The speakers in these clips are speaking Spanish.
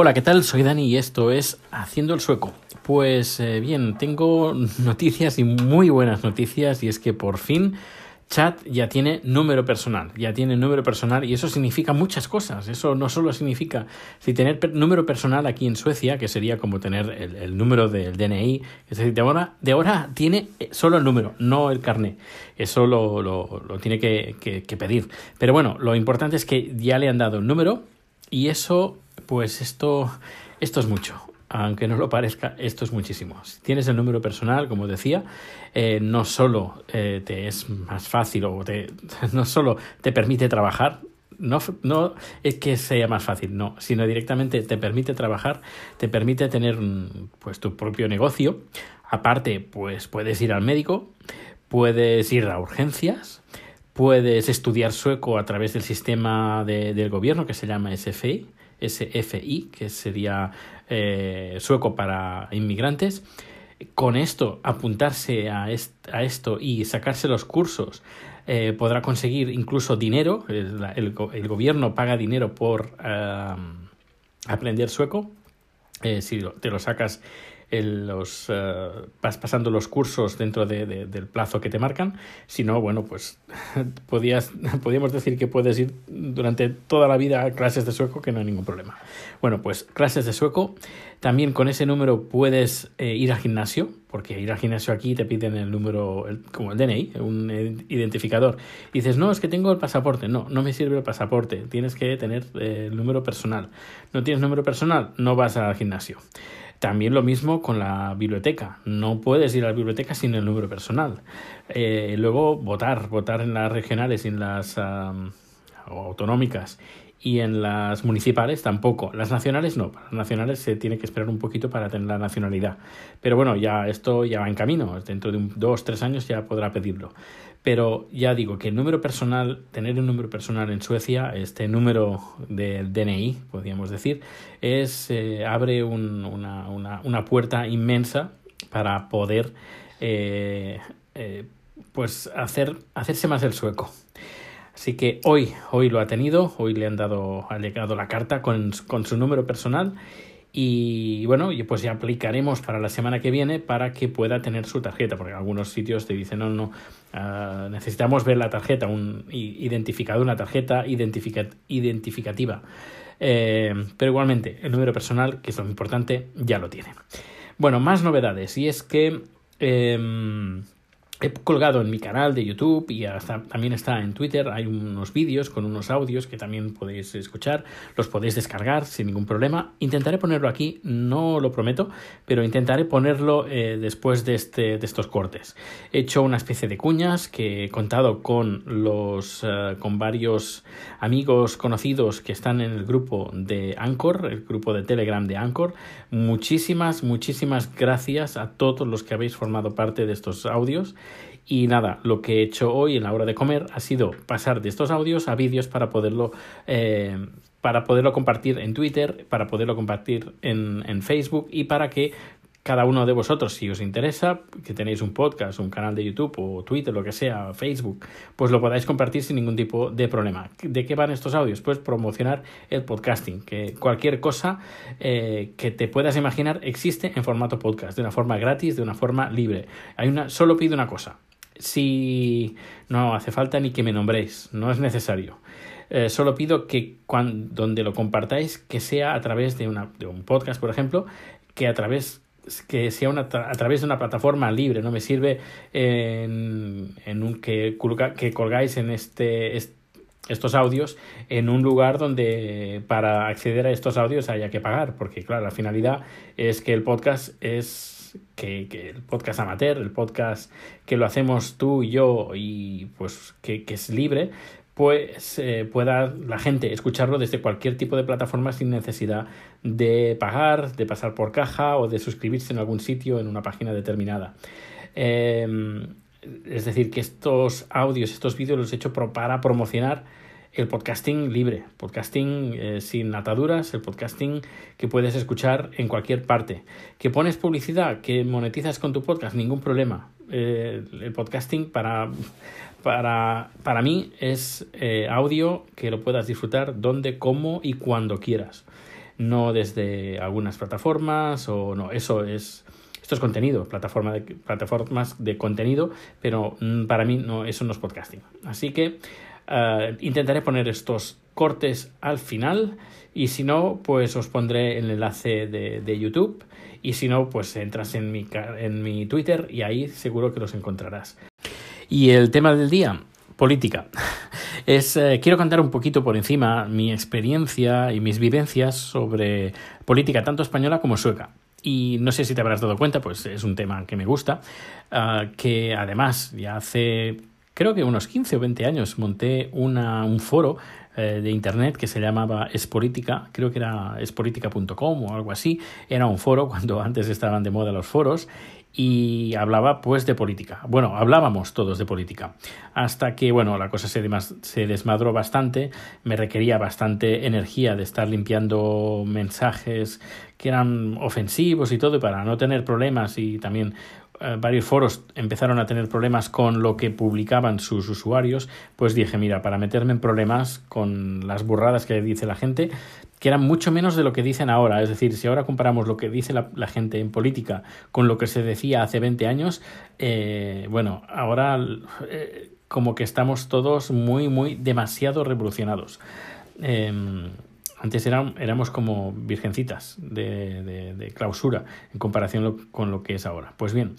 Hola, ¿qué tal? Soy Dani y esto es Haciendo el Sueco. Pues eh, bien, tengo noticias y muy buenas noticias y es que por fin Chat ya tiene número personal, ya tiene número personal y eso significa muchas cosas. Eso no solo significa si tener número personal aquí en Suecia, que sería como tener el, número del DNI, es decir, de ahora, de ahora tiene solo el número, no el carnet. Eso lo, tiene que, que, que pedir. Pero bueno, lo importante es que ya le han dado el número y eso, pues esto, esto es mucho aunque no lo parezca, esto es muchísimo. Si tienes el número personal, como decía, eh, no solo eh, te es más fácil o no solo te permite trabajar, no, es que sea más fácil, no, sino directamente te permite trabajar, te permite tener pues tu propio negocio. Aparte, pues puedes ir al médico, puedes ir a urgencias, puedes estudiar sueco a través del sistema de, del gobierno que se llama SFI SFI, que sería eh, sueco para inmigrantes. Con esto, apuntarse a, esto y sacarse los cursos, eh, podrá conseguir incluso dinero. El, gobierno paga dinero por aprender sueco. Eh, si te lo sacas los, eh, pasando los cursos dentro de, del plazo que te marcan. Si no, bueno, pues podías, podríamos decir que puedes ir durante toda la vida a clases de sueco, que no hay ningún problema. Bueno, pues clases de sueco. También con ese número puedes eh, ir al gimnasio, porque ir al gimnasio aquí te piden el número, como el DNI, un identificador. Dices, no, es que tengo el pasaporte. No, no me sirve el pasaporte. Tienes que tener eh, el número personal. No tienes número personal, no vas al gimnasio. También lo mismo con la biblioteca. No puedes ir a la biblioteca sin el número personal. Eh, luego votar, votar en las regionales y en las autonómicas y en las municipales tampoco. Las nacionales no. Para las nacionales se tiene que esperar un poquito para tener la nacionalidad. Pero bueno, ya esto ya va en camino. Dentro de un, dos, tres años ya podrá pedirlo. Pero ya digo que el número personal, tener un número personal en Suecia, este número del DNI, podríamos decir, es eh, abre una, una, una, puerta inmensa para poder eh, eh, pues hacer, hacerse más el sueco. Así que hoy, hoy lo ha tenido, hoy le han dado, ha llegado la carta con, con su número personal y bueno, pues ya aplicaremos para la semana que viene para que pueda tener su tarjeta, porque algunos sitios te dicen, no, no, uh, necesitamos ver la tarjeta, un identificador, una tarjeta identificativa. Eh, pero igualmente, el número personal, que es lo importante, ya lo tiene. Bueno, más novedades, y es que... Eh, He colgado en mi canal de YouTube y hasta, también está en Twitter. Hay unos vídeos con unos audios que también podéis escuchar. Los podéis descargar sin ningún problema. Intentaré ponerlo aquí, no lo prometo, pero intentaré ponerlo eh, después de, este, de estos cortes. He hecho una especie de cuñas que he contado con, los, eh, con varios amigos conocidos que están en el grupo de Anchor, el grupo de Telegram de Anchor. Muchísimas, muchísimas gracias a todos los que habéis formado parte de estos audios. Y nada, lo que he hecho hoy en la hora de comer ha sido pasar de estos audios a vídeos para poderlo, eh, para poderlo compartir en Twitter, para poderlo compartir en, en Facebook y para que cada uno de vosotros, si os interesa, que tenéis un podcast, un canal de YouTube o Twitter, lo que sea, Facebook, pues lo podáis compartir sin ningún tipo de problema. ¿De qué van estos audios? Pues promocionar el podcasting, que cualquier cosa eh, que te puedas imaginar existe en formato podcast, de una forma gratis, de una forma libre. Hay una, solo pido una cosa. Si no hace falta ni que me nombréis, no es necesario. Eh, solo pido que cuando, donde lo compartáis, que sea a través de, una, de un podcast, por ejemplo, que a través que sea una, a través de una plataforma libre, no me sirve en, en un que, que colgáis en este, estos audios en un lugar donde para acceder a estos audios haya que pagar, porque claro, la finalidad es que el podcast es que, que, el podcast amateur, el podcast que lo hacemos tú y yo y pues que, que es libre, pues eh, pueda la gente escucharlo desde cualquier tipo de plataforma sin necesidad de pagar, de pasar por caja o de suscribirse en algún sitio en una página determinada. Em, es decir, que estos audios, estos vídeos los he hecho para promocionar el podcasting libre, podcasting eh, sin ataduras, el podcasting que puedes escuchar en cualquier parte. Que pones publicidad, que monetizas con tu podcast, ningún problema. Eh, el podcasting para para, para mí es eh, audio que lo puedas disfrutar donde, cómo y cuando quieras. no desde algunas plataformas o no, eso es esto es contenido, plataforma de, plataformas de contenido, pero mm, para mí no, eso no es podcasting. Así que eh, intentaré poner estos cortes al final y si no, pues os pondré el enlace de, de YouTube y si no, pues entras en mi, en mi Twitter y ahí seguro que los encontrarás. Y el tema del día, política. Es, eh, quiero contar un poquito por encima mi experiencia y mis vivencias sobre política tanto española como sueca. Y no sé si te habrás dado cuenta, pues es un tema que me gusta, uh, que además ya hace creo que unos 15 o 20 años monté una, un foro eh, de internet que se llamaba Espolítica, creo que era espolítica.com o algo así, era un foro cuando antes estaban de moda los foros y hablaba pues de política. Bueno, hablábamos todos de política. Hasta que, bueno, la cosa se, se desmadró bastante, me requería bastante energía de estar limpiando mensajes que eran ofensivos y todo, para no tener problemas y también varios foros empezaron a tener problemas con lo que publicaban sus usuarios, pues dije, mira, para meterme en problemas con las burradas que dice la gente, que eran mucho menos de lo que dicen ahora. Es decir, si ahora comparamos lo que dice la, gente en política con lo que se decía hace 20 años, eh, bueno, ahora eh, como que estamos todos muy, muy demasiado revolucionados. Em, antes éramos como virgencitas de, clausura en comparación con lo que es ahora. Pues bien,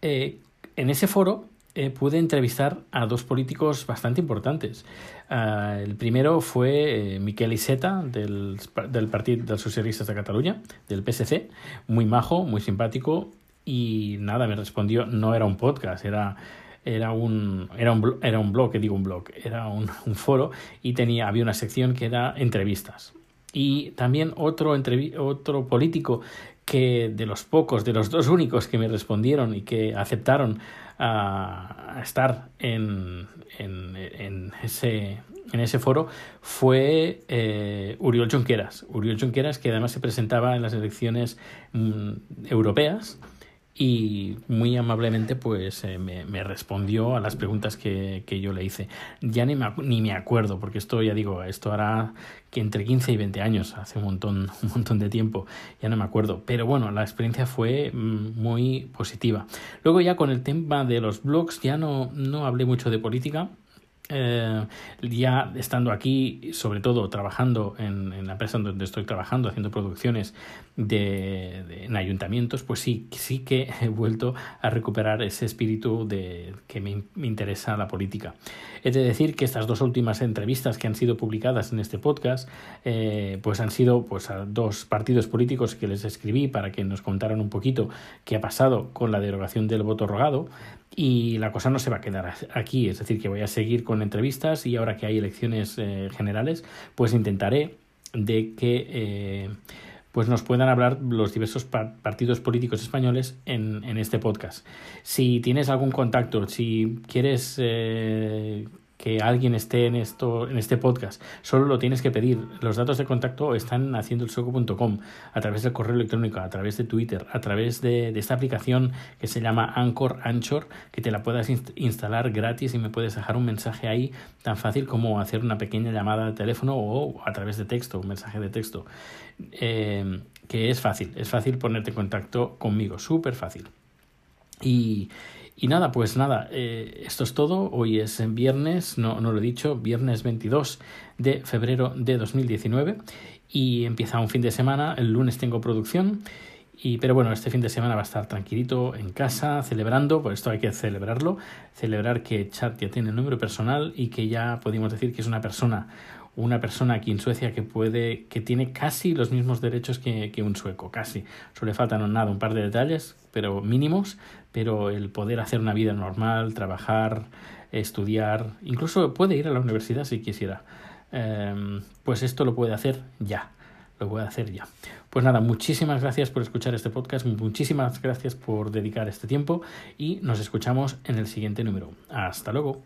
eh, en ese foro eh, pude entrevistar a dos políticos bastante importantes. Ah, el primero fue eh, Miquel Iseta, del, del Partido de los Socialistas de Cataluña, del PSC, muy majo, muy simpático, y nada, me respondió, no era un podcast, era era un, era un, era un blog, digo un blog, era un, un, foro y tenía, había una sección que era entrevistas. Y también otro, otro político que de los pocos, de los dos únicos que me respondieron y que aceptaron a, estar en, en, en, ese, en ese foro fue eh, Uriol Junqueras. Uriol Junqueras, que además se presentaba en las elecciones mm, europeas y muy amablemente pues eh, me, me, respondió a las preguntas que, que yo le hice. Ya ni me, ni me acuerdo, porque esto ya digo, esto hará que entre 15 y 20 años, hace un montón, un montón de tiempo, ya no me acuerdo. Pero bueno, la experiencia fue mm, muy positiva. Luego ya con el tema de los blogs ya no, no hablé mucho de política, eh, ya estando aquí, sobre todo trabajando en, en, la empresa donde estoy trabajando, haciendo producciones de, en ayuntamientos, pues sí, sí que he vuelto a recuperar ese espíritu de que me, me, interesa la política. He de decir que estas dos últimas entrevistas que han sido publicadas en este podcast, eh, pues han sido pues, a dos partidos políticos que les escribí para que nos contaran un poquito qué ha pasado con la derogación del voto rogado. Y la cosa no se va a quedar aquí, es decir, que voy a seguir con entrevistas y ahora que hay elecciones eh, generales, pues intentaré de que eh, pues nos puedan hablar los diversos partidos políticos españoles en, en, este podcast. Si tienes algún contacto, si quieres eh, que alguien esté en esto en este podcast. Solo lo tienes que pedir. Los datos de contacto están en haciendoelsueco.com, a través del correo electrónico, a través de Twitter, a través de, de, esta aplicación que se llama Anchor Anchor, que te la puedas inst instalar gratis y me puedes dejar un mensaje ahí tan fácil como hacer una pequeña llamada de teléfono o a través de texto, un mensaje de texto. Eh, que es fácil, es fácil ponerte en contacto conmigo, súper fácil. Y, y nada, pues nada, eh, esto es todo. Hoy es en viernes, no, no lo he dicho, viernes 22 de febrero de 2019 y empieza un fin de semana. El lunes tengo producción. Y, pero bueno, este fin de semana va a estar tranquilito en casa, celebrando, por esto hay que celebrarlo, celebrar que Chat ya tiene el número personal y que ya podemos decir que es una persona, una persona aquí en Suecia que puede, que tiene casi los mismos derechos que, que un sueco, casi. Solo le faltan nada, un par de detalles, pero mínimos, pero el poder hacer una vida normal, trabajar, estudiar, incluso puede ir a la universidad si quisiera, eh, pues esto lo puede hacer ya, lo puede hacer ya. Pues nada, muchísimas gracias por escuchar este podcast, muchísimas gracias por dedicar este tiempo y nos escuchamos en el siguiente número. Hasta luego.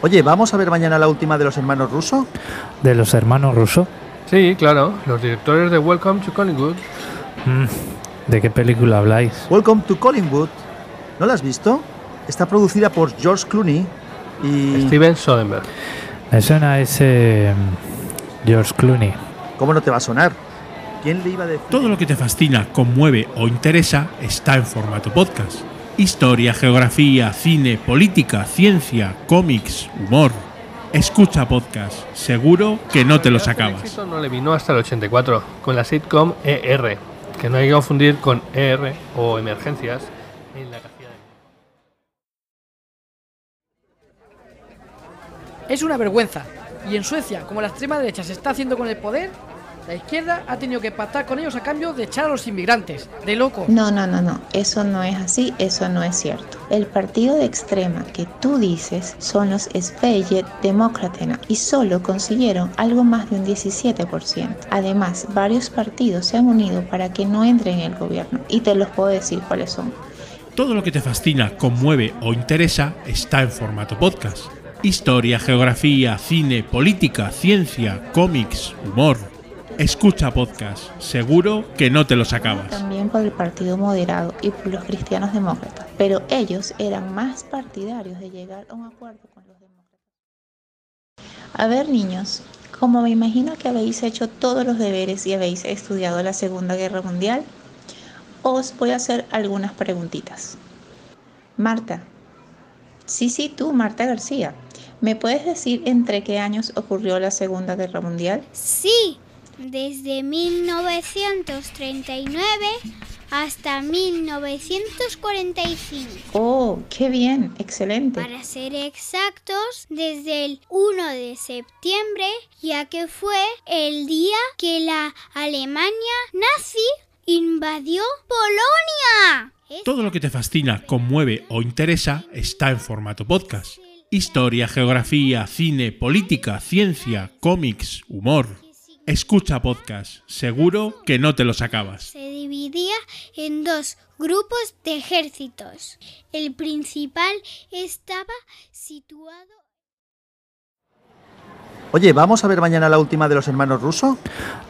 Oye, ¿vamos a ver mañana la última de los hermanos Russo? ¿De los hermanos Russo? Sí, claro, los directores de Welcome to Collingwood. Mm, ¿De qué película habláis? Welcome to Collingwood. ¿No la has visto? Está producida por George Clooney y... Steven Soderbergh. Me suena ese mm, George Clooney. ¿Cómo no te va a sonar? ¿Quién le iba a decir? Todo lo que te fascina, conmueve o interesa está en formato podcast. Historia, geografía, cine, política, ciencia, cómics, humor. Escucha podcast, seguro que no te los El acabas. éxito no le vino hasta el 84, con la sitcom ER, que no hay que confundir con ER o Emergencias en la de- Es una vergüenza. Y en Suecia, como la extrema derecha se está haciendo con el poder, la izquierda ha tenido que pactar con ellos a cambio de echar a los inmigrantes. De loco. No, no, no, no, eso no es así, eso no es cierto. El partido de extrema que tú dices son los Sveriges Demócraterna y solo consiguieron algo más de un 17%. Además, varios partidos se han unido para que no entren en el gobierno y te los puedo decir cuáles son. Todo lo que te fascina, conmueve o interesa está en formato podcast. Historia, geografía, cine, política, ciencia, cómics, humor. Escucha podcast, seguro que no te los acabas. También por el Partido Moderado y por los cristianos demócratas, pero ellos eran más partidarios de llegar a un acuerdo con los demócratas. A ver, niños, como me imagino que habéis hecho todos los deberes y habéis estudiado la Segunda Guerra Mundial, os voy a hacer algunas preguntitas. Marta. Sí, sí, tú, Marta García. ¿Me puedes decir entre qué años ocurrió la Segunda Guerra Mundial? Sí, desde 1939 hasta 1945. Oh, qué bien, excelente. Para ser exactos, desde el 1 de septiembre, ya que fue el día que la Alemania nazi invadió Polonia. Todo lo que te fascina, conmueve o interesa está en formato podcast. Historia, geografía, cine, política, ciencia, cómics, humor. Escucha podcast, seguro que no te los acabas. se dividía en dos grupos de ejércitos. El principal estaba situado Oye, ¿vamos a ver mañana la última de los hermanos rusos?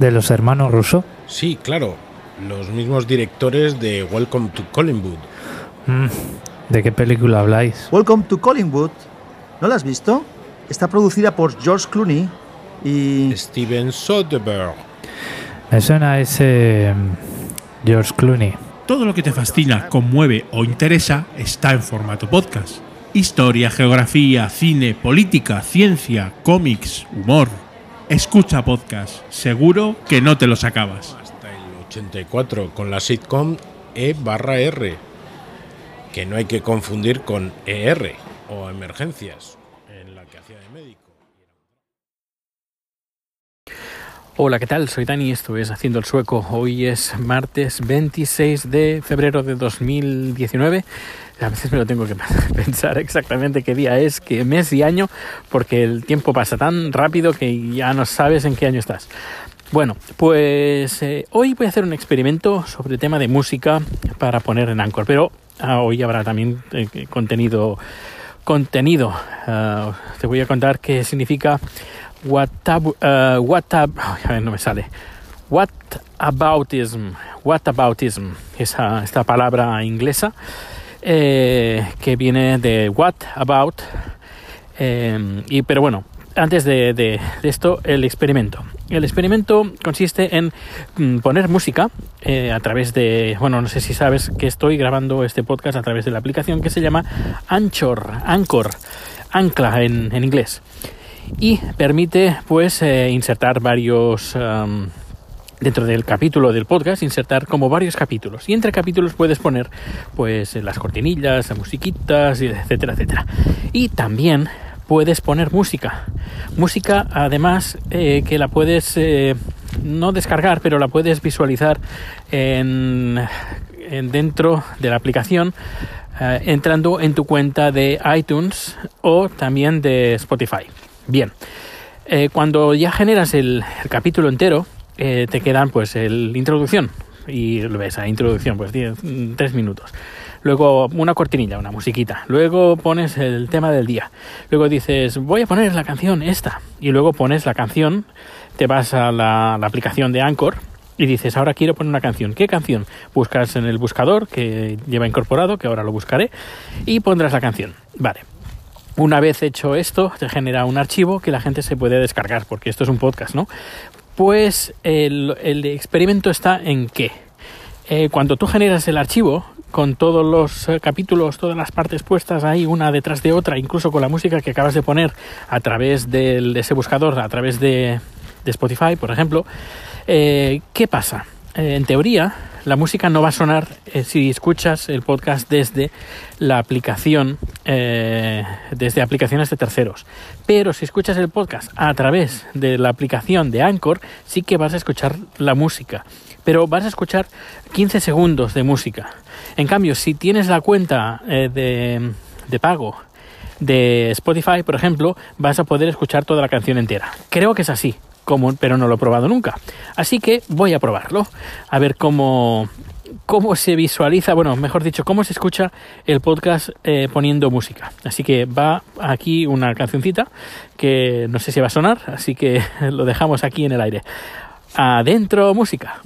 ¿De los hermanos Russo? Sí, claro. Los mismos directores de Welcome to Collingwood. Mm, ¿De qué película habláis? Welcome to Collingwood. ¿No la has visto? Está producida por George Clooney y... Steven Soderbergh. Me suena ese mm, George Clooney. Todo lo que te fascina, conmueve o interesa está en formato podcast. Historia, geografía, cine, política, ciencia, cómics, humor. Escucha podcast, seguro que no te los acabas. Hasta el 84 con la sitcom E barra R. Que no hay que confundir con ER o Emergencias, en la que hacía de médico. Hola, ¿qué tal? Soy Dani, esto es Haciendo el Sueco. Hoy es martes 26 de febrero de 2019. A veces me lo tengo que pensar exactamente qué día es, qué mes y año, porque el tiempo pasa tan rápido que ya no sabes en qué año estás. Bueno, pues eh, hoy voy a hacer un experimento sobre tema de música para poner en Anchor, pero ah, hoy habrá también eh, contenido. Contenido. Ah, te voy a contar qué significa what, uh, what a ver, no me sale. What aboutism. What aboutism. Esa, esta palabra inglesa eh, que viene de what about. eh, y, pero bueno, antes de, de- esto, el experimento. El experimento consiste en mm, poner música a través de, bueno, no sé si sabes que estoy grabando este podcast a través de la aplicación que se llama Anchor, Anchor, Ancla en, en inglés. Y permite, pues, eh, insertar varios... dentro del capítulo del podcast insertar como varios capítulos y entre capítulos puedes poner pues las cortinillas, las musiquitas, etcétera, etcétera. Y también puedes poner música. Música además eh, que la puedes eh, no descargar, pero la puedes visualizar en, en dentro de la aplicación eh, entrando en tu cuenta de iTunes o también de Spotify. Bien. Eh, cuando ya generas el, capítulo entero, eh, te quedan pues el introducción. Y lo ves a introducción pues 10, 3 minutos. Luego una cortinilla una musiquita. Luego pones el tema del día. Luego dices voy a poner la canción esta y luego pones la canción te vas a la, la aplicación de Anchor y dices ahora quiero poner una canción qué canción buscas en el buscador que lleva incorporado que ahora lo buscaré y pondrás la canción. Vale una vez hecho esto, te genera un archivo que la gente se puede descargar, porque esto es un podcast, ¿no? Pues el, experimento está en que eh, cuando tú generas el archivo con todos los eh, capítulos, todas las partes puestas ahí una detrás de otra, incluso con la música que acabas de poner a través de ese buscador, a través de, Spotify, por ejemplo, eh, ¿qué pasa? En teoría, la música no va a sonar eh, si escuchas el podcast desde la aplicación, eh, desde aplicaciones de terceros. Pero si escuchas el podcast a través de la aplicación de Anchor, sí que vas a escuchar la música. Pero vas a escuchar 15 segundos de música. En cambio, si tienes la cuenta eh, de, de pago de Spotify, por ejemplo, vas a poder escuchar toda la canción entera. Creo que es así, pero no lo he probado nunca. Así que voy a probarlo, a ver cómo, cómo se visualiza, bueno, mejor dicho, cómo se escucha el podcast eh, poniendo música. Así que va aquí una cancioncita que no sé si va a sonar, así que lo dejamos aquí en el aire. Adentro música.